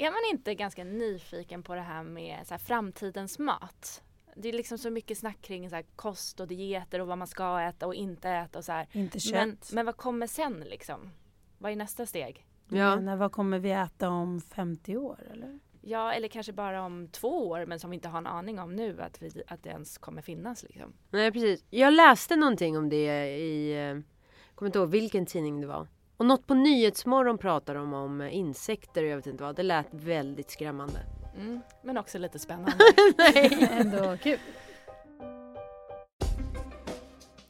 Är man inte ganska nyfiken på det här med så här, framtidens mat? Det är liksom så mycket snack kring så här, kost och dieter och vad man ska äta och inte äta och så här. Inte kött. Men, men vad kommer sen liksom? Vad är nästa steg? Ja. Men vad kommer vi äta om 50 år eller? Ja, eller kanske bara om två år men som vi inte har en aning om nu att, vi, att det ens kommer finnas. Liksom. Nej precis. Jag läste någonting om det i, jag kommer inte ihåg vilken tidning det var. Och något på Nyhetsmorgon pratar de om insekter och jag vet inte vad. Det lät väldigt skrämmande. Mm, men också lite spännande. Nej, ändå kul.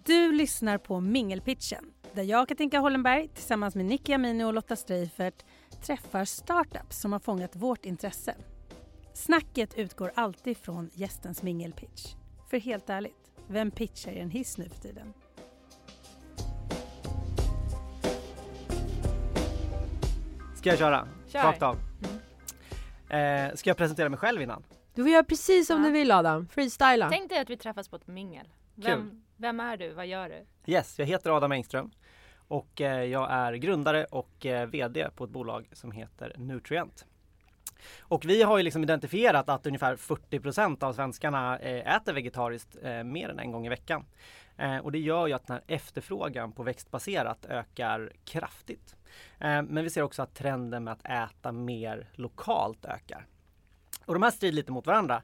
Du lyssnar på Mingelpitchen där jag, Katinka Hollenberg, tillsammans med Nicky Amini och Lotta Streifert träffar startups som har fångat vårt intresse. Snacket utgår alltid från gästens mingelpitch. För helt ärligt, vem pitchar i en hiss nu för tiden? Ska jag köra? Kör. Rakt av. Eh, ska jag presentera mig själv innan? Du får göra precis som Ja. du vill Adam. Freestyla. Tänk dig att vi träffas på ett mingel. Vem, vem är du? Vad gör du? Yes, jag heter Adam Engström och eh, jag är grundare och eh, VD på ett bolag som heter Nutrient. Och vi har ju liksom identifierat att ungefär 40% av svenskarna eh, äter vegetariskt mer än en gång i veckan. Och det gör ju att den här efterfrågan på växtbaserat ökar kraftigt. Eh, men vi ser också att trenden med att äta mer lokalt ökar. Och de här strider lite mot varandra.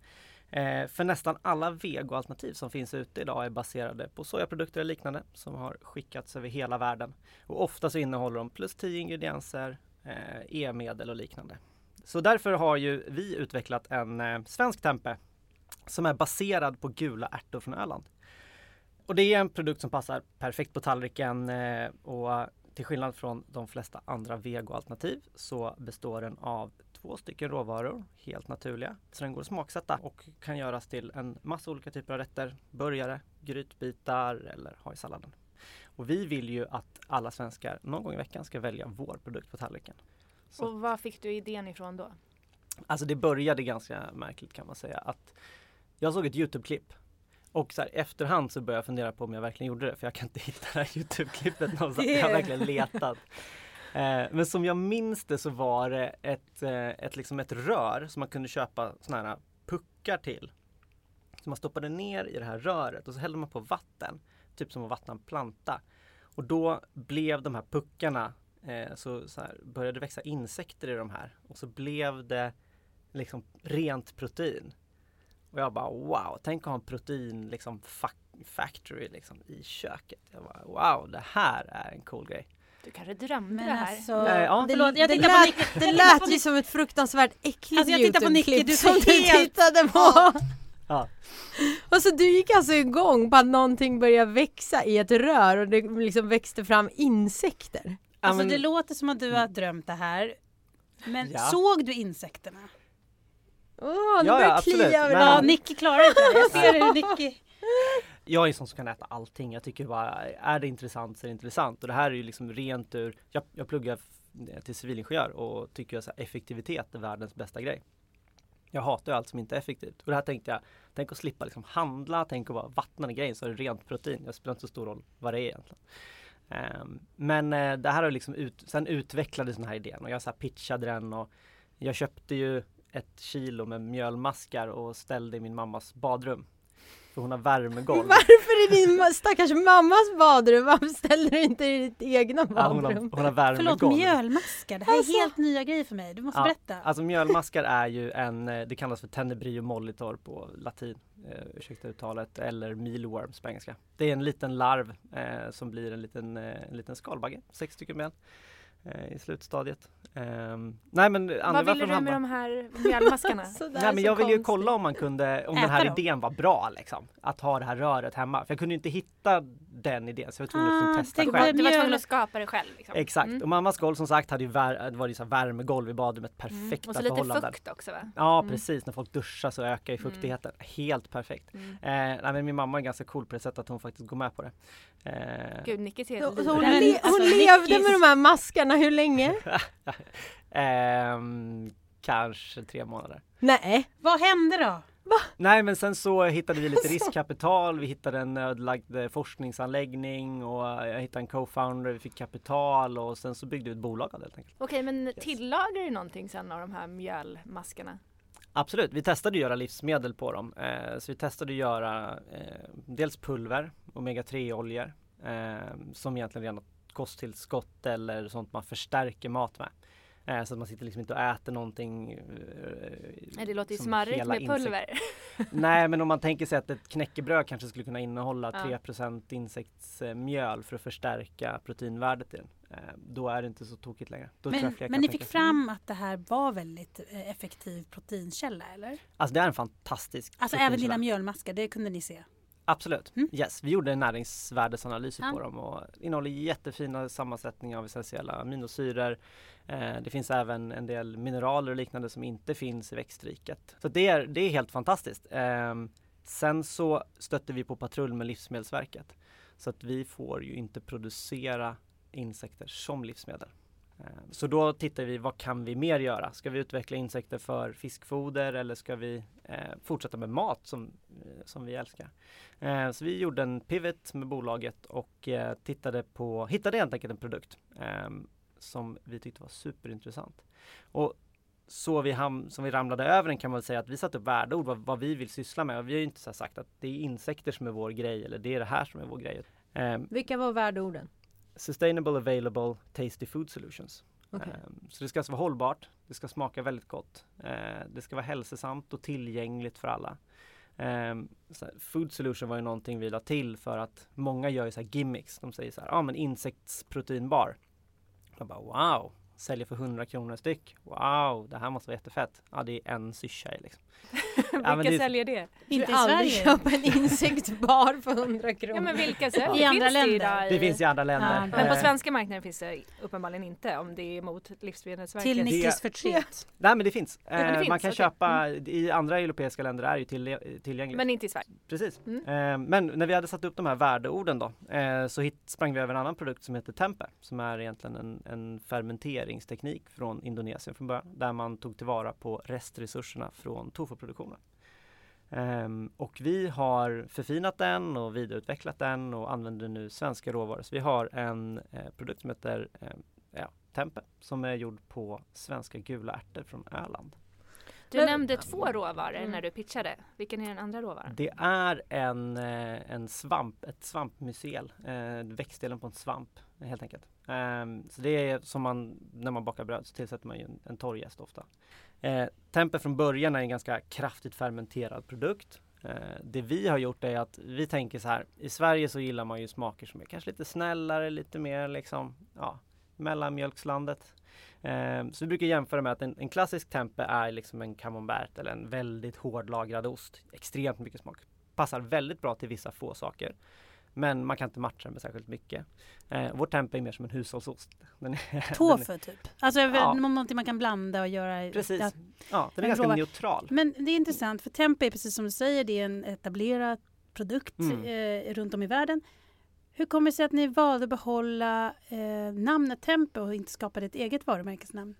Eh, för nästan alla vegoalternativ som finns ute idag är baserade på sojaprodukter och liknande som har skickats över hela världen. Och ofta så innehåller de plus 10 ingredienser, eh, e-medel och liknande. Så därför har ju vi utvecklat en svensk tempe som är baserad på gula ärtor från Öland. Och det är en produkt som passar perfekt på tallriken och till skillnad från de flesta andra vegoalternativ så består den av två stycken råvaror, helt naturliga. Så den går att smaksätta och kan göras till en massa olika typer av rätter. Burgare, grytbitar eller ha i salladen. Och vi vill ju att alla svenskar någon gång i veckan ska välja vår produkt på tallriken. Så. Och var fick du idén ifrån då? Alltså det började ganska märkligt kan man säga. att Jag såg ett Youtube-klipp och så här, efterhand så började jag fundera på om jag verkligen gjorde det för jag kan inte hitta det här Youtube-klippet någonstans. Jag har verkligen letat. Eh, men som jag minns det så var det ett, eh, ett, liksom ett rör som man kunde köpa såna här puckar till. Så man stoppade ner i det här röret och så hällde man på vatten. Typ som att vattna en planta. Och då blev de här puckarna eh, så, så här, började växa insekter i de här och så blev det liksom rent protein. Och jag bara wow, tänk att ha en protein liksom fa- factory liksom i köket. Jag bara wow, det här är en cool grej. Du kanske drömde det här? alltså, Eh, ja. det, Förlåt, jag det tittar på lät, Nicky. det på lät ju som ett fruktansvärt äckligt Alltså, jag tittar på Nicky, du som ser du helt- tittade på. Ja. Ja. Och så du gick alltså igång på att någonting började växa i ett rör och det liksom växte fram insekter. Alltså det låter som att du har drömt det här. Men Ja. såg du insekterna? Åh, nu Ja, börjar ja, det absolut. klia Men- Ja. Nicky klarar inte det. Jag ser hur Nicky... Jag är en sån som kan äta allting. Jag tycker bara, är det intressant så är det intressant. Och det här är ju liksom rent ur, jag, jag pluggar till civilingenjör och tycker att effektivitet är världens bästa grej. Jag hatar ju allt som inte är effektivt. Och det här tänkte jag, tänk att slippa liksom handla, tänk att bara vattna grejen så är det rent protein. Det spelar inte så stor roll vad det är egentligen. Ehm, men eh, det här har liksom ut, sen utvecklades den här idén och jag så här pitchade den och jag köpte ju ett kilo med mjölmaskar och ställde i min mammas badrum. För hon har värmegolv. Varför i din stackars mammas badrum? Varför ställer du inte i ditt egna Ja, hon, har, badrum? hon har värmegolv. Förlåt, mjölmaskar. Det här är Alltså. helt nya grejer för mig. Du måste Ja, berätta. Alltså mjölmaskar är ju en, eh, det kallas för tenebrio molitor på latin, eh, ursäkta uttalet, eller mealworms på engelska. Det är en liten larv eh, som blir en liten, eh, en liten skalbagge, sex stycken ben. Eh, i slutstadiet. Ehm, nej men Vad ville du med de de här mjölmaskarna? Nej men jag ville ju kolla om man kunde, om den här dem? idén var bra liksom. Att ha det här röret hemma. För jag kunde inte hitta den idén så jag var tvungen att Ah, liksom testa själv. du var tvungen att skapa det själv? Liksom. Exakt. Mm. Och mammas golv som sagt hade ju vär, det var ju så här värmegolv i badrummet. Mm. Perfekta Och så lite fukt också va? Ja Mm. precis, när folk duschar så ökar ju Mm. fuktigheten. Helt perfekt. Mm. Eh, nej, men min mamma är ganska cool på det sättet att hon faktiskt går med på det. Eh, Gud, Nicky ser Så, helt så hon, livrädd le- ut. hon Alltså, levde Nickis- med de här maskarna hur länge? ehm, kanske tre månader. Nej. Vad hände då? Nej men sen så hittade vi lite riskkapital, vi hittade en ödelagd eh, forskningsanläggning och eh, jag hittade en co-founder, vi fick kapital och sen så byggde vi ett bolag av det helt enkelt. Okej, men tillagar du någonting sen av de här mjölmaskarna? Absolut, vi testade att göra livsmedel på dem. Eh, så vi testade att göra eh, dels pulver, omega-3 oljor eh, som egentligen redan kosttillskott eller sånt man förstärker mat med. Eh, så att man sitter liksom inte och äter någonting. Eh, Nej, det låter ju smarrigt med insekt- pulver. Nej men om man tänker sig att ett knäckebröd kanske skulle kunna innehålla Ja. 3% insektsmjöl för att förstärka proteinvärdet i den. Eh, då är det inte så tokigt längre. Då tror Men, men ni fick fram att det här var väldigt effektiv proteinkälla eller? Alltså det är en fantastisk Alltså även dina mjölmaskar, det kunde ni se? Absolut. Mm. Yes, vi gjorde näringsvärdesanalyser Ja. på dem och innehåller jättefina sammansättningar av essentiella aminosyror. Eh, det finns även en del mineraler och liknande som inte finns i växtriket. Så det är, det är helt fantastiskt. Eh, sen så stötte vi på patrull med Livsmedelsverket. Så att vi får ju inte producera insekter som livsmedel. Eh, så då tittar vi, vad kan vi mer göra? Ska vi utveckla insekter för fiskfoder eller ska vi eh, fortsätta med mat som, eh, som vi älskar? Eh, så vi gjorde en pivot med bolaget och eh, tittade på, hittade helt enkelt en produkt eh, som vi tyckte var superintressant. Och så vi, ham- som vi ramlade över den kan man väl säga att vi satte upp värdeord vad, vad vi vill syssla med. Och vi har ju inte så sagt att det är insekter som är vår grej eller det är det här som är vår grej. Eh, Vilka var värdeorden? Sustainable, available, tasty food solutions. Okej. Ehm, Så det ska alltså vara hållbart, det ska smaka väldigt gott, eh, det ska vara hälsosamt och tillgängligt för alla. Ehm, Food solution var ju någonting vi la till för att många gör ju så här gimmicks. De säger så här, ja ah, men insektsproteinbar. Jag bara wow, säljer för 100 kronor styck. Wow, det här måste vara jättefett. Ja, det är en i liksom. Vilka men det- säljer det? Inte i aldrig Sverige? köpa en insektbar för 100 kronor. Ja men vilka säljer? I Det andra finns det länder. idag Det finns i andra länder. Ja, Men på Eh, svenska marknaden finns det uppenbarligen inte om det är mot Livsmedelsverket. Till Nickis förtret. Nej men det finns. men det Eh, finns, man kan okej. köpa, i andra europeiska länder är det ju till, tillgängligt. Men inte i Sverige. Precis. Mm. Eh, men när vi hade satt upp de här värdeorden då så sprang vi över en annan produkt som heter Tempe som är egentligen en, en fermenteringsteknik från Indonesien från början där man tog tillvara på restresurserna från tofuproduktionen. Um, och vi har förfinat den och vidareutvecklat den och använder nu svenska råvaror. Så vi har en eh, produkt som heter eh, ja, Tempe som är gjord på svenska gula ärtor från Öland. Du Men- nämnde två råvaror Mm. när du pitchade. Vilken är den andra råvaran? Det är en, eh, en svamp, ett svampmycel, eh, växtdelen på en svamp helt enkelt. Ehm, så det är som man, när man bakar bröd så tillsätter man ju en, en torr jäst ofta. Eh, Tempe från början är en ganska kraftigt fermenterad produkt. Det vi har gjort är att vi tänker så här, i Sverige så gillar man ju smaker som är kanske lite snällare, lite mer liksom, ja, mellanmjölkslandet. Eh, så vi brukar jämföra med att en, en klassisk tempe är liksom en camembert eller en väldigt hårdlagrad ost. Extremt mycket smak. Passar väldigt bra till vissa få saker. Men man kan inte matcha den med särskilt mycket. Eh, vår tempe är mer som en hushållsost. Den är, den är, Tofu typ. Alltså Ja. nå- någonting man kan blanda och göra. precis. Ja. Ja, den är ganska råvara. neutral. Men det är intressant för Tempe är precis som du säger, det är en etablerad produkt Mm. eh, runt om i världen. Hur kommer det sig att ni valde att behålla eh, namnet Tempe och inte skapade ett eget varumärkesnamn?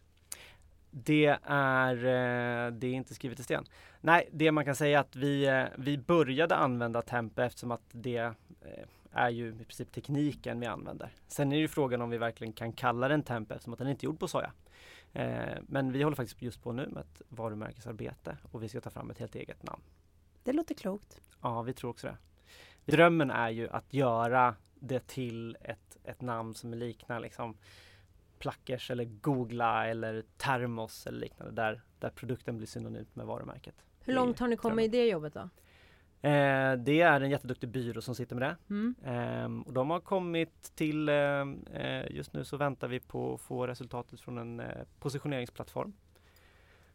Det är, eh, det är inte skrivet i sten. Nej, det man kan säga är att vi, eh, vi började använda Tempe eftersom att det eh, är ju i princip tekniken vi använder. Sen är det ju frågan om vi verkligen kan kalla den Tempe eftersom att den inte är gjord på soja. Eh, Men vi håller faktiskt just på nu med ett varumärkesarbete och vi ska ta fram ett helt eget namn. Det låter klokt. Ja, vi tror också det. Drömmen är ju att göra det till ett, ett namn som liknar liksom Plackers eller Googla eller Termos eller liknande där, där produkten blir synonymt med varumärket. Hur långt har ni kommit i det jobbet då? Eh, det är en jätteduktig byrå som sitter med det. Mm. Ehm, och de har kommit till, ehm, eh, just nu så väntar vi på att få resultatet från en eh, positioneringsplattform.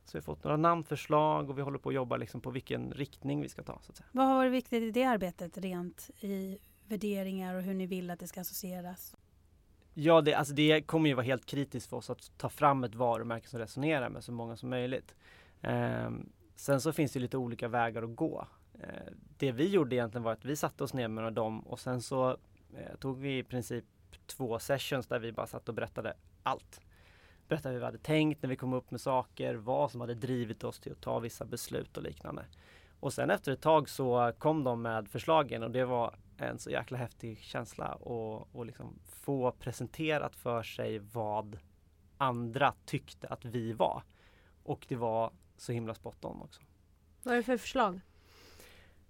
Så vi har fått några namnförslag och vi håller på att jobba liksom på vilken riktning vi ska ta. Så att säga. Vad har varit viktigt i det arbetet rent i värderingar och hur ni vill att det ska associeras? Ja, det, alltså det kommer ju vara helt kritiskt för oss att ta fram ett varumärke som resonerar med så många som möjligt. Ehm, sen så finns det lite olika vägar att gå. Eh, det vi gjorde egentligen var att vi satte oss ner med dem och sen så eh, tog vi i princip två sessions där vi bara satt och berättade allt. Berättade hur vi hade tänkt när vi kom upp med saker, vad som hade drivit oss till att ta vissa beslut och liknande. Och sen efter ett tag så kom de med förslagen och det var en så jäkla häftig känsla och, och liksom få presenterat för sig vad andra tyckte att vi var. Och det var så himla spot on också. Vad är det för förslag?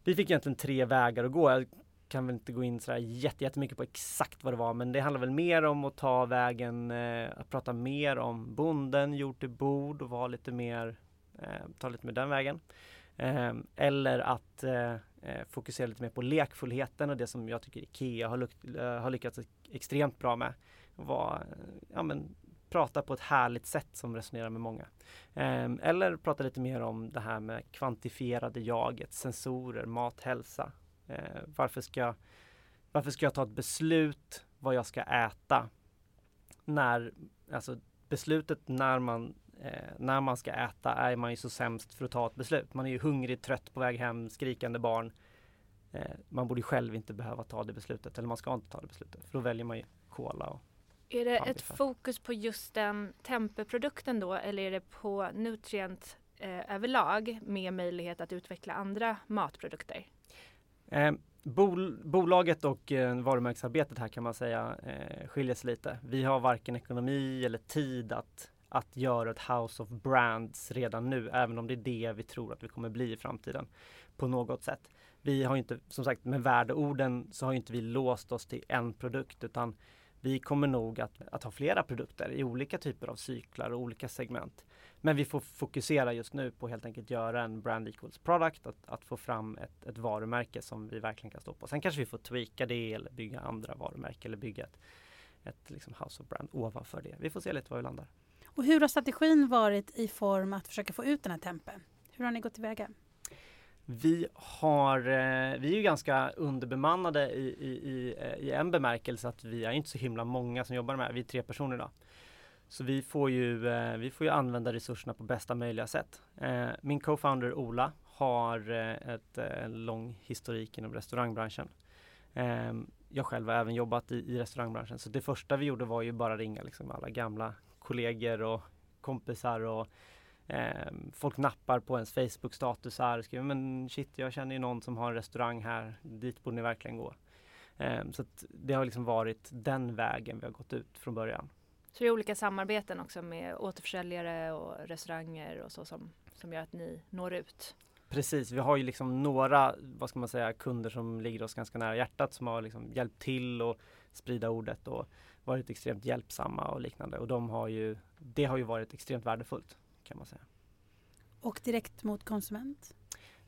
Vi fick egentligen tre vägar att gå. Jag kan väl inte gå in så jättemycket på exakt vad det var men det handlar väl mer om att ta vägen, eh, att prata mer om bonden, jord till bord och vara lite mer, eh, ta lite med den vägen. Eh, eller att eh, fokusera lite mer på lekfullheten och det som jag tycker IKEA har, eh, har lyckats extremt bra med. Var, eh, ja, men, prata på ett härligt sätt som resonerar med många. Eh, eller prata lite mer om det här med kvantifierade jaget, sensorer, mat, hälsa. Eh, varför, ska, varför ska jag ta ett beslut vad jag ska äta? När, alltså beslutet när man, eh, när man ska äta är man ju så sämst för att ta ett beslut. Man är ju hungrig, trött, på väg hem, skrikande barn. Eh, man borde själv inte behöva ta det beslutet eller man ska inte ta det beslutet för då väljer man ju cola och är det ett fokus på just den tempeprodukten då eller är det på nutrient eh, överlag med möjlighet att utveckla andra matprodukter? Eh, bol bolaget och eh, varumärkesarbetet här kan man säga eh, skiljer sig lite. Vi har varken ekonomi eller tid att, att göra ett house of brands redan nu, även om det är det vi tror att vi kommer bli i framtiden på något sätt. Vi har inte, som sagt med värdeorden så har inte vi låst oss till en produkt utan vi kommer nog att, att ha flera produkter i olika typer av cyklar och olika segment. Men vi får fokusera just nu på helt enkelt göra en brand equals product, att, att få fram ett, ett varumärke som vi verkligen kan stå på. Sen kanske vi får tweaka det eller bygga andra varumärken eller bygga ett, ett liksom house of brand ovanför det. Vi får se lite var vi landar. Och hur har strategin varit i form att försöka få ut den här tempen? Hur har ni gått tillväga? Vi, har, eh, vi är ju ganska underbemannade i, i, i, eh, i en bemärkelse att vi är inte så himla många som jobbar med det här. Vi är tre personer idag. Så vi får, ju, eh, vi får ju använda resurserna på bästa möjliga sätt. Min co-founder Ola har ett, en lång historik inom restaurangbranschen. Ehm, jag själv har även jobbat i, i restaurangbranschen så det första vi gjorde var ju bara ringa liksom alla gamla kollegor och kompisar och Eh, folk nappar på ens Facebook-statusar, skriver men shit jag känner ju någon som har en restaurang här, dit borde ni verkligen gå. Eh, så det har liksom varit den vägen vi har gått ut från början. Så det är olika samarbeten också med återförsäljare och restauranger och så som, som gör att ni når ut? Precis, vi har ju liksom några, vad ska man säga, kunder som ligger oss ganska nära hjärtat som har liksom hjälpt till och sprida ordet och varit extremt hjälpsamma och liknande och de har ju, det har ju varit extremt värdefullt kan man säga. Och direkt mot konsument?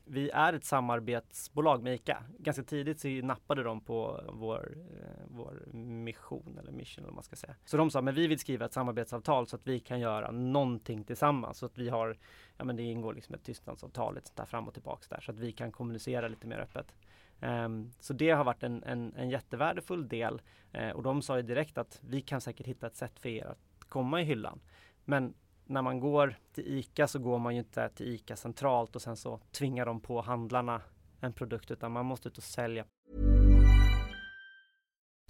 Vi är ett samarbetsbolag med ICA. Ganska tidigt så nappade de på vår, eh, vår mission eller mission eller vad man ska säga. Så de sa, men vi vill skriva ett samarbetsavtal så att vi kan göra någonting tillsammans. Så att vi har, ja men det ingår liksom ett tystnadsavtal, ett sånt där fram och tillbaks där. Så att vi kan kommunicera lite mer öppet. Um, så det har varit en, en, en jättevärdefull del. Uh, och de sa ju direkt att vi kan säkert hitta ett sätt för er att komma i hyllan. Men när man går till ICA så går man ju inte till ICA centralt och sen så tvingar de på handlarna en produkt utan man måste ut och sälja.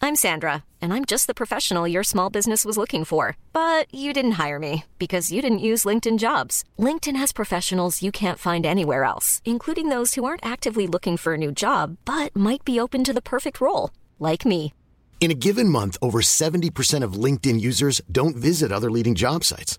I'm Sandra and I'm just the professional your small business was looking for. But you didn't hire me because you didn't use LinkedIn jobs. LinkedIn has professionals you can't find anywhere else, including those who aren't actively looking for a new job but might be open to the perfect role, like me. In a given month, over 70% of LinkedIn users don't visit other leading job sites.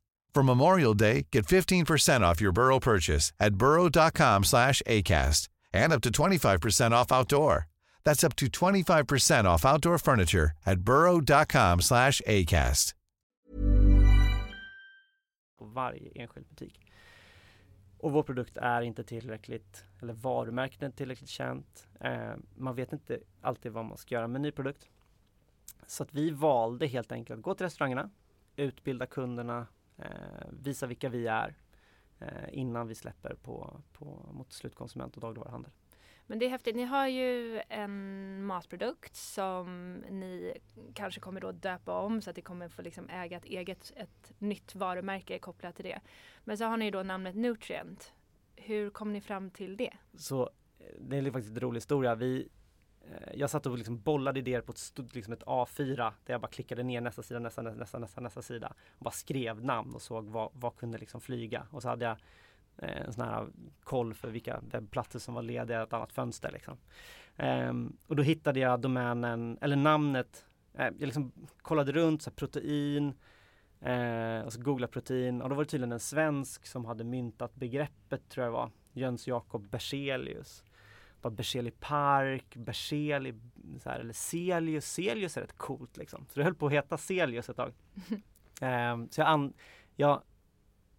For Memorial Day, get 15% off your Burrow purchase at burrow.com slash ACAST and up to 25% off outdoor. That's up to 25% off outdoor furniture at burrow.com slash ACAST. varje enskild butik. Och vår produkt är inte tillräckligt, eller varumärket är inte tillräckligt känt. Eh, man vet inte alltid vad man ska göra med en ny produkt. Så att vi valde helt enkelt att gå till restaurangerna, utbilda kunderna, visa vilka vi är eh, innan vi släpper på, på, mot slutkonsument och dagligvaruhandel. Men det är häftigt. Ni har ju en matprodukt som ni kanske kommer då döpa om så att det kommer få liksom äga ett eget, ett nytt varumärke kopplat till det. Men så har ni då namnet Nutrient. Hur kom ni fram till det? Så eh, det är faktiskt en rolig historia. Vi, eh, Eh, jag satt och liksom bollade idéer på ett, stort, liksom ett A4 där jag bara klickade ner nästa sida, nästa, nästa, nästa, nästa, sida. Och bara skrev namn och såg vad, vad kunde liksom flyga. Och så hade jag eh, en sån här koll för vilka webbplatser som var lediga i ett annat fönster. Liksom. Um, och då hittade jag domänen, eller namnet. Eh, jag liksom kollade runt, så här, protein, eh, och så googlade protein och då var det tydligen en svensk som hade myntat begreppet tror jag det var. Jöns Jakob Berzelius. Bara Berzeli Park, Berzeli, så här, eller Celius. Celius är rätt coolt liksom. Så det höll på att heta Celius ett tag. Ehm, så jag, an, jag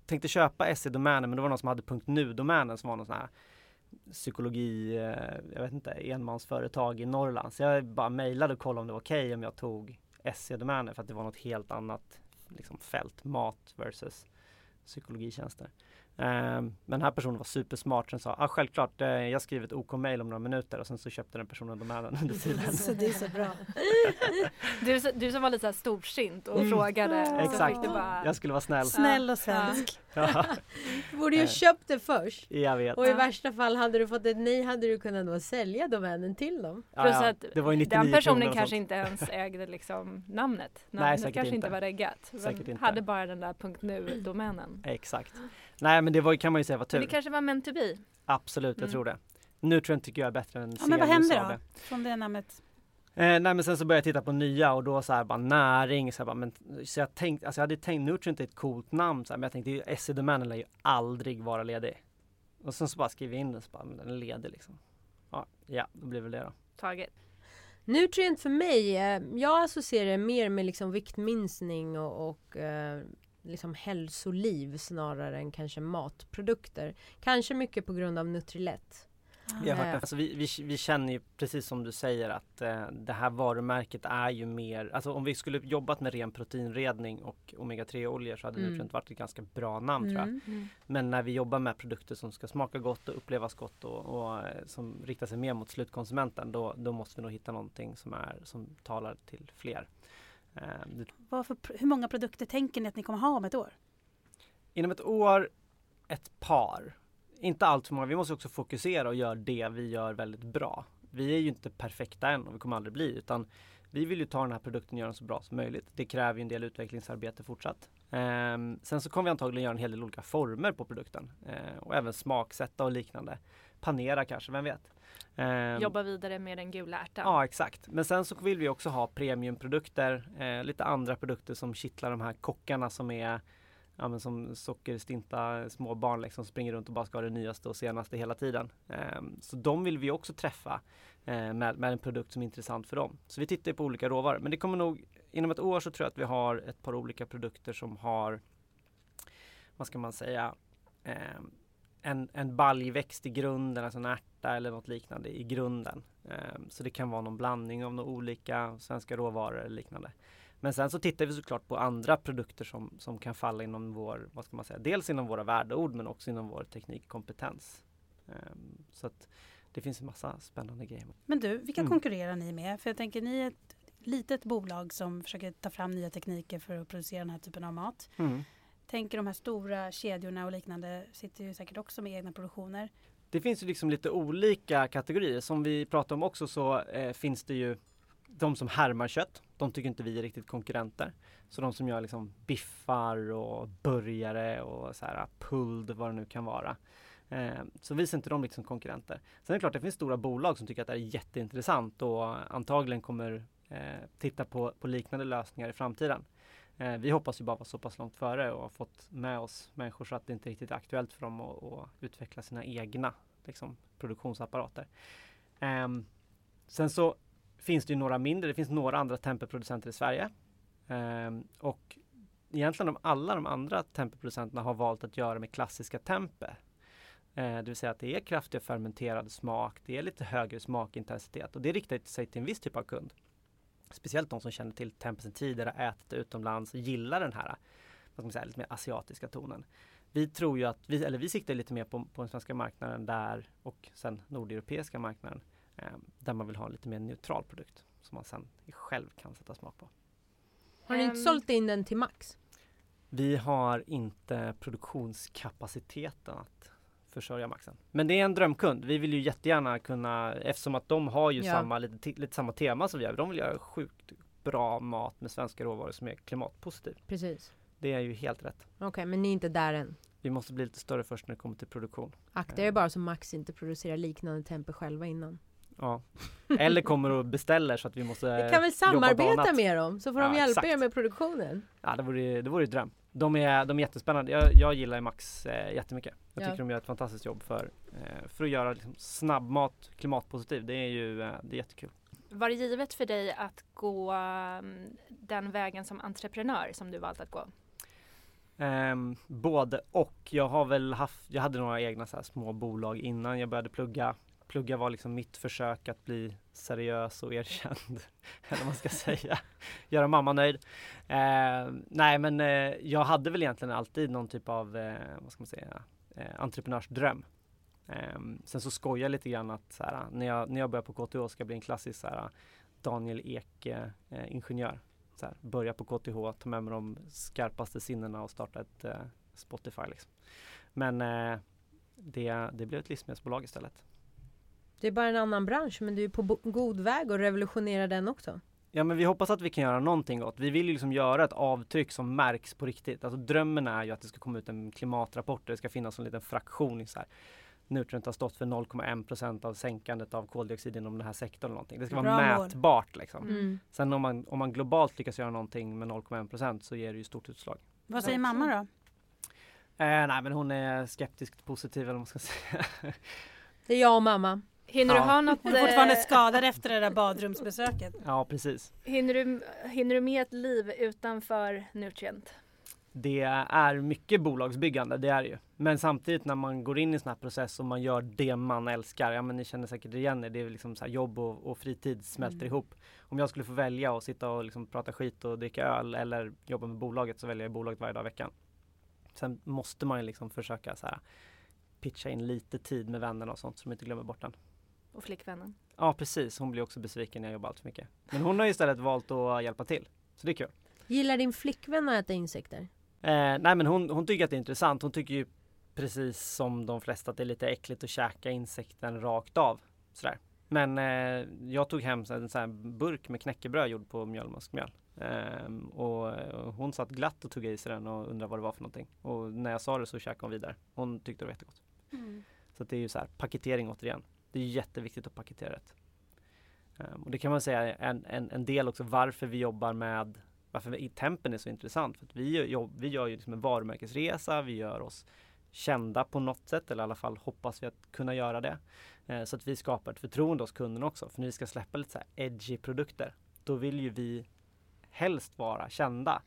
tänkte köpa SE-domänen men det var någon som hade .nu-domänen som var någon sån här psykologi, eh, jag vet inte, enmansföretag i Norrland. Så jag bara mejlade och kollade om det var okej okay om jag tog SE-domänen för att det var något helt annat liksom, fält, mat versus psykologitjänster. Eh, men den här personen var supersmart. Den sa ah, självklart, eh, jag skriver ett OK-mail om några minuter och sen så köpte den personen domänen under tiden. Så det är så bra. Du, du som var lite så här storsint och Mm. frågade. så Exakt. bara, Jag skulle vara snäll. Snäll och svensk. Ja, Du borde ju Eh. köpt det först. jag vet. Och i Ja. värsta fall hade du fått ett nej hade du kunnat då sälja domänen till dem. Ja, Plus ja, att det var ju 99 den personen kanske inte ens ägde liksom namnet. Nej, Namnet säkert kanske inte. inte var reggat. Säkert inte. hade bara den där .nu-domänen. Exakt. Nej men det var, kan man ju säga var Men tur. det kanske var meant to be. Absolut, jag Mm. tror det. Nutrient tycker jag är bättre än Ja, men vad Celius hände av då? det. Från det namnet? Eh, nej men sen så började jag titta på nya och då så här bara näring. Så, här bara, men, så jag tänkte, alltså jag hade tänkt Nutrient är ett coolt namn så här, men jag tänkte SE-domänen lär ju aldrig vara ledig. Och sen så bara skrev jag in den så bara, men den är ledig liksom. Ja, ja då blir väl det då. Taget. Nutrient för mig, eh, jag associerar det mer med liksom viktminskning och, och eh, liksom hälsoliv snarare än kanske matprodukter. Kanske mycket på grund av Nutrilett. Vi, har hört, Eh. alltså, vi, vi, vi känner ju precis som du säger att eh, det här varumärket är ju mer, alltså om vi skulle jobbat med ren proteinredning och omega-3 oljor så hade Mm. Nutrient varit ett ganska bra namn tror jag. Mm. Men när vi jobbar med produkter som ska smaka gott och upplevas gott och, och eh, som riktar sig mer mot slutkonsumenten då, då måste vi nog hitta någonting som, är, som talar till fler. Eh, det, Vad för, pr- hur många produkter tänker ni att ni kommer ha om ett år? inom ett år, ett par. Inte allt för många. Vi måste också fokusera och göra det vi gör väldigt bra. Vi är ju inte perfekta än och vi kommer aldrig bli utan vi vill ju ta den här produkten och göra den så bra som möjligt. Det kräver ju en del utvecklingsarbete fortsatt. Ehm, sen så kommer vi antagligen göra en hel del olika former på produkten eh, och även smaksätta och liknande. Panera kanske, vem vet? Ehm, Jobba vidare med den gula ärtan. Ja exakt. Men sen så vill vi också ha premiumprodukter, eh, lite andra produkter som kittlar de här kockarna som är ja, men som sockerstinta småbarn liksom springer runt och bara ska ha det nyaste och senaste hela tiden. Ehm, så de vill vi också träffa eh, med, med en produkt som är intressant för dem. Så vi tittar på olika råvaror. Men det kommer nog inom ett år så tror jag att vi har ett par olika produkter som har vad ska man säga ehm, en, en baljväxt i grunden, alltså en ärta eller något liknande i grunden. Ehm, så det kan vara någon blandning av några olika svenska råvaror eller liknande. Men sen så tittar vi såklart på andra produkter som, som kan falla inom vår, vad ska man säga, dels inom våra värdeord men också inom vår teknikkompetens. Ehm, så att det finns en massa spännande grejer. Men du, vilka Mm. konkurrerar ni med? För jag tänker ni är ett litet bolag som försöker ta fram nya tekniker för att producera den här typen av mat. Tänker de här stora kedjorna och liknande sitter ju säkert också med egna produktioner. Det finns ju liksom lite olika kategorier. Som vi pratade om också så eh, finns det ju de som härmar kött. De tycker inte vi är riktigt konkurrenter. Så de som gör liksom biffar och burgare och så här pulled vad det nu kan vara. Eh, så vi ser inte dem liksom konkurrenter. Sen är det klart det finns stora bolag som tycker att det är jätteintressant och antagligen kommer eh, titta på, på liknande lösningar i framtiden. Eh, vi hoppas ju bara vara så pass långt före och ha fått med oss människor så att det inte riktigt är aktuellt för dem att, att utveckla sina egna liksom, produktionsapparater. Ehm, sen så finns det ju några mindre, det finns några andra temperproducenter i Sverige. Um, och egentligen de, alla de andra temperproducenterna har valt att göra med klassiska tempe. Uh, ehm, det vill säga att det är kraftig fermenterad smak, det är lite högre smakintensitet och det riktar sig till en viss typ av kund. Speciellt de som känner till tempe sedan tidigare, ätit det utomlands och gillar den här vad ska man säga, lite mer asiatiska tonen. Vi tror ju att, vi, eller vi siktar lite mer på, på den svenska marknaden där och sen nordeuropeiska marknaden där man vill ha en lite mer neutral produkt som man sen själv kan sätta smak på. Har ni inte Ehm, sålt in den till Max? Vi har inte produktionskapaciteten att försörja Maxen. Men det är en drömkund. Vi vill ju jättegärna kunna, eftersom att de har ju Ja. samma, lite, lite samma tema som vi har. De vill göra sjukt bra mat med svenska råvaror som är klimatpositiv. Precis. Det är ju helt rätt. Okej, men ni är inte där än. Vi måste bli lite större först när det kommer till produktion. Akta er bara så Max inte producerar liknande temper själva innan. Ja. Eller kommer och beställer så att vi måste Ni kan väl samarbeta med dem så får de Ja, hjälpa exakt. er med produktionen. Ja, det vore, det vore ju dröm. De är, de är jättespännande. Jag, jag gillar Max eh, jättemycket. Jag Ja. tycker de gör ett fantastiskt jobb för, eh, för att göra liksom, snabbmat klimatpositiv. Det är ju eh, det är jättekul. Var det givet för dig att gå um, den vägen som entreprenör som du valt att gå? Ehm, både och. Jag har väl haft, jag hade några egna så här små bolag innan jag började plugga. Plugga var liksom mitt försök att bli seriös och erkänd. Eller vad man ska säga. Göra mamma nöjd. Ehm, nej men eh, jag hade väl egentligen alltid någon typ av, eh, vad ska man säga, eh, entreprenörsdröm. Ehm, sen så skojar jag lite grann att så här, när, jag, när jag börjar på KTH ska jag bli en klassisk så här, Daniel Ek eh, eh, ingenjör så här, börja på KTH, ta med mig de skarpaste sinnena och starta ett eh, Spotify. Liksom. Men eh, det, det blev ett livsmedelsbolag istället. Det är bara en annan bransch men du är på god väg att revolutionera den också. Ja men vi hoppas att vi kan göra någonting gott. Vi vill ju liksom göra ett avtryck som märks på riktigt. Alltså drömmen är ju att det ska komma ut en klimatrapport där det ska finnas en liten fraktion i så här. Nutrient har stått för 0,1% av sänkandet av koldioxid inom den här sektorn. Eller någonting. Det ska vara Bra mål. mätbart liksom. Mm. Sen om man, om man globalt lyckas göra någonting med 0,1% så ger det ju stort utslag. Vad säger mamma då? Eh, nej men hon är skeptiskt positiv eller vad man ska säga. Det är jag och mamma. Hinner Ja. du ha något? Hon är fortfarande eh, skadad efter det där badrumsbesöket. ja precis. hinner, du, hinner du med ett liv utanför Nutrient? Det är mycket bolagsbyggande, det är det ju. Men samtidigt när man går in i sån här process och man gör det man älskar, ja men ni känner säkert igen er, det är liksom så här jobb och, och fritid smälter Mm. ihop. Om jag skulle få välja att sitta och liksom prata skit och dricka öl eller jobba med bolaget så väljer jag bolaget varje dag i veckan. Sen måste man ju liksom försöka så här pitcha in lite tid med vännerna och sånt så de inte glömmer bort den. Och flickvännen? Ja precis, hon blir också besviken när jag jobbar allt för mycket. Men hon har istället valt att hjälpa till. Så det är kul. Gillar din flickvän att äta insekter? Eh, nej men hon, hon tycker att det är intressant. Hon tycker ju precis som de flesta att det är lite äckligt att käka insekten rakt av. Sådär. Men eh, jag tog hem så en sån här burk med knäckebröd gjord på mjölmuskmjöl. Ehm, och, och hon satt glatt och tog i sig den och undrade vad det var för någonting. Och när jag sa det så käkade hon vidare. Hon tyckte det var jättegott. Så att det är ju så här paketering återigen. Det är jätteviktigt att paketera rätt. Ehm, och det kan man säga är en, en, en del också varför vi jobbar med varför vi- tempen är så intressant. För att vi, gör- jobb, vi gör ju liksom en varumärkesresa, vi gör oss kända på något sätt eller i alla fall hoppas vi att kunna göra det. Eh, så att vi skapar ett förtroende hos kunden också. För när vi ska släppa lite så här edgy produkter då vill ju vi helst vara kända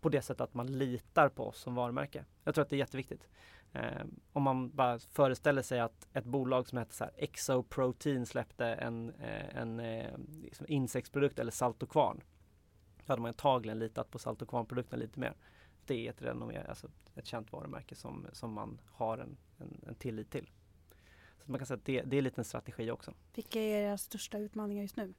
på det sättet att man litar på oss som varumärke. Jag tror att det är jätteviktigt. Eh, om man bara föreställer sig att ett bolag som heter så här Exoprotein släppte en, eh, en eh, liksom insektsprodukt eller salt och kvarn. Då hade man antagligen litat på salt och kvarnprodukten lite mer. Det är ett renommé, alltså ett känt varumärke som, som man har en, en, en tillit till. Så man kan säga att det, det är lite en strategi också. Vilka är era största utmaningar just nu?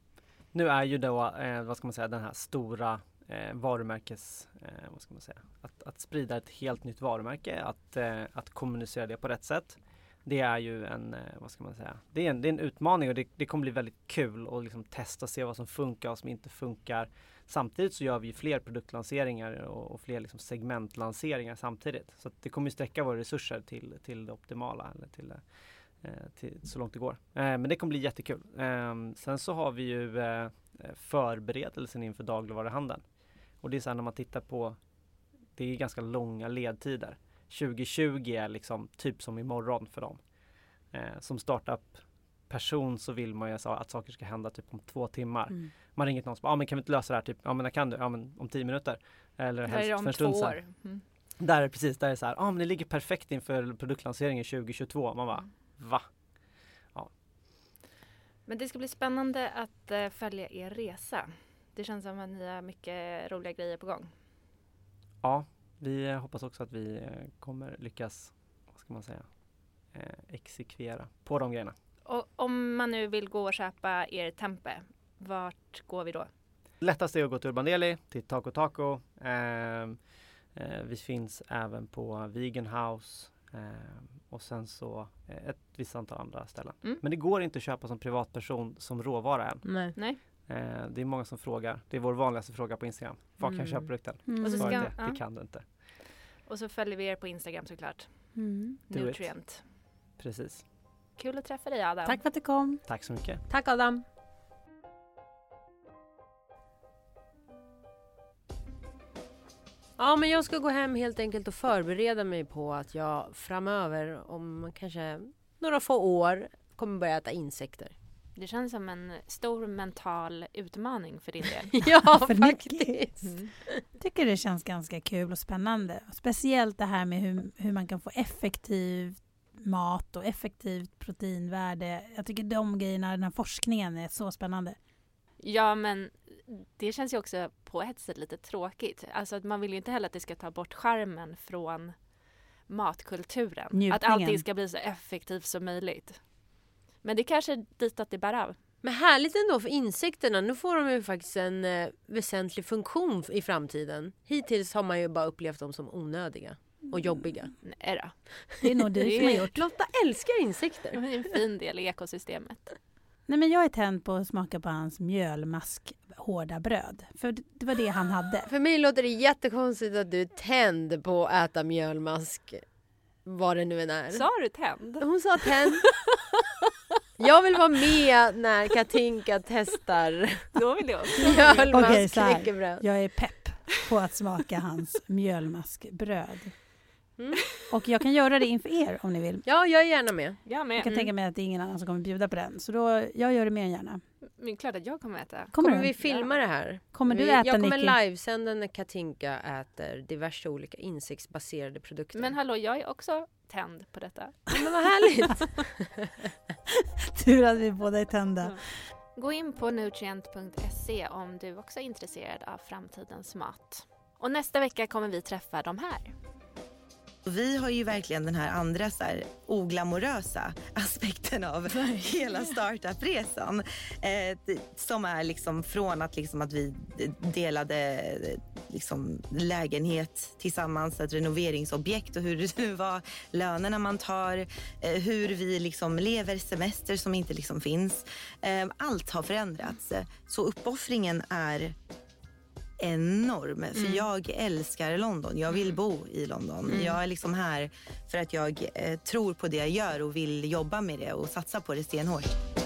Nu är ju då, eh, vad ska man säga, den här stora eh, varumärkes, eh, vad ska man säga, att, att sprida ett helt nytt varumärke, att, eh, att kommunicera det på rätt sätt. det är ju en, eh, vad ska man säga, det är en, det är en utmaning och det, det kommer bli väldigt kul att liksom testa och se vad som funkar och vad som inte funkar. Samtidigt så gör vi fler produktlanseringar och, och fler liksom segmentlanseringar samtidigt. Så det kommer sträcka våra resurser till, till det optimala eller till, eh, eh, till så långt det går. Eh, men det kommer bli jättekul. Eh, sen så har vi ju eh, eh förberedelsen inför dagligvaruhandeln. Och det är så här när man tittar på, det är ganska långa ledtider. 2020 är liksom typ som imorgon för dem. Eh, som startup person så vill man ju att saker ska hända typ om två timmar. Mm. Man ringer till någon och bara, ah, men kan vi inte lösa det här typ, ja men när kan du? Ja men om tio minuter. Eller helst för en stund år. Mm. Där är precis, där är så här, ah, men det ligger perfekt inför produktlanseringen 2022. Man bara, mm. va? Ja. Men det ska bli spännande att uh, följa er resa. Det känns som att ni har mycket roliga grejer på gång. Ja, vi hoppas också att vi eh, kommer lyckas, vad ska man säga, eh, exekvera på de grejerna. Och om man nu vill gå och köpa er Tempe, vart går vi då? Lättast är att gå till Urban Deli, till Taco Taco. Eh, eh, vi finns även på Vegan House eh, och sen så eh, ett visst antal andra ställen. Mm. Men det går inte att köpa som privatperson som råvara än. Nej. Nej. Eh, det är många som frågar. Det är vår vanligaste fråga på Instagram. Var mm. kan jag köpa produkten? Mm. Och så ska, det, ja. det kan du inte. Och så följer vi er på Instagram såklart. Mm. Nutrient. Precis. Kul att träffa dig Adam. Tack för att du kom. Tack så mycket. Tack Adam. Ja, men jag ska gå hem helt enkelt och förbereda mig på att jag framöver, om kanske några få år, kommer börja äta insekter. Det känns som en stor mental utmaning för din del. ja, faktiskt. Mm. Jag tycker det känns ganska kul och spännande. Speciellt det här med hur, hur man kan få effektiv mat och effektivt proteinvärde. Jag tycker de grejerna, den här forskningen är så spännande. Ja, men det känns ju också på ett sätt lite tråkigt. Alltså att man vill ju inte heller att det ska ta bort skärmen från matkulturen. Njutningen. Att allting ska bli så effektivt som möjligt. Men det kanske är dit att det bär av. Men härligt ändå för insekterna. Nu får de ju faktiskt en eh, väsentlig funktion i framtiden. Hittills har man ju bara upplevt dem som onödiga och jobbiga. Nej då. Det är nog du som har gjort. Lotta älskar insekter. Det är en fin del i ekosystemet. Nej, men jag är tänd på att smaka på hans mjölmask hårda bröd. För det var det han hade. För mig låter det jättekonstigt att du är tänd på att äta mjölmask. Vad det nu än är. Sa du tänd? Hon sa tänd. Jag vill vara med när Katinka testar Då vill jag också. mjölmask Okej, knäckebröd. Jag är pepp på att smaka hans mjölmaskbröd. Mm. Och jag kan göra det inför er om ni vill. Ja, jag är gärna med. Jag, med. jag kan mm. tänka mig att det är ingen annan som kommer bjuda på den. Så då, jag gör det mer än gärna. Men klart att jag kommer äta. Kommer, kommer vi filma ja. det här? Kommer du äta Jag kommer Nicky? livesända när Katinka äter diverse olika insektsbaserade produkter. Men hallå, jag är också tänd på detta. men vad härligt! Tur att vi båda är tända. Mm. Gå in på nutrient.se om du också är intresserad av framtidens mat. Och nästa vecka kommer vi träffa de här. Vi har ju verkligen den här andra så här, oglamorösa aspekten av hela startupresan. Eh, som är liksom från att, liksom att vi delade liksom, lägenhet tillsammans, ett renoveringsobjekt och hur det var lönerna man tar, eh, hur vi liksom lever semester som inte liksom finns. Eh, allt har förändrats. Så uppoffringen är enorm. För mm. jag älskar London. Jag vill bo i London. Mm. Jag är liksom här för att jag eh, tror på det jag gör och vill jobba med det och satsa på det stenhårt.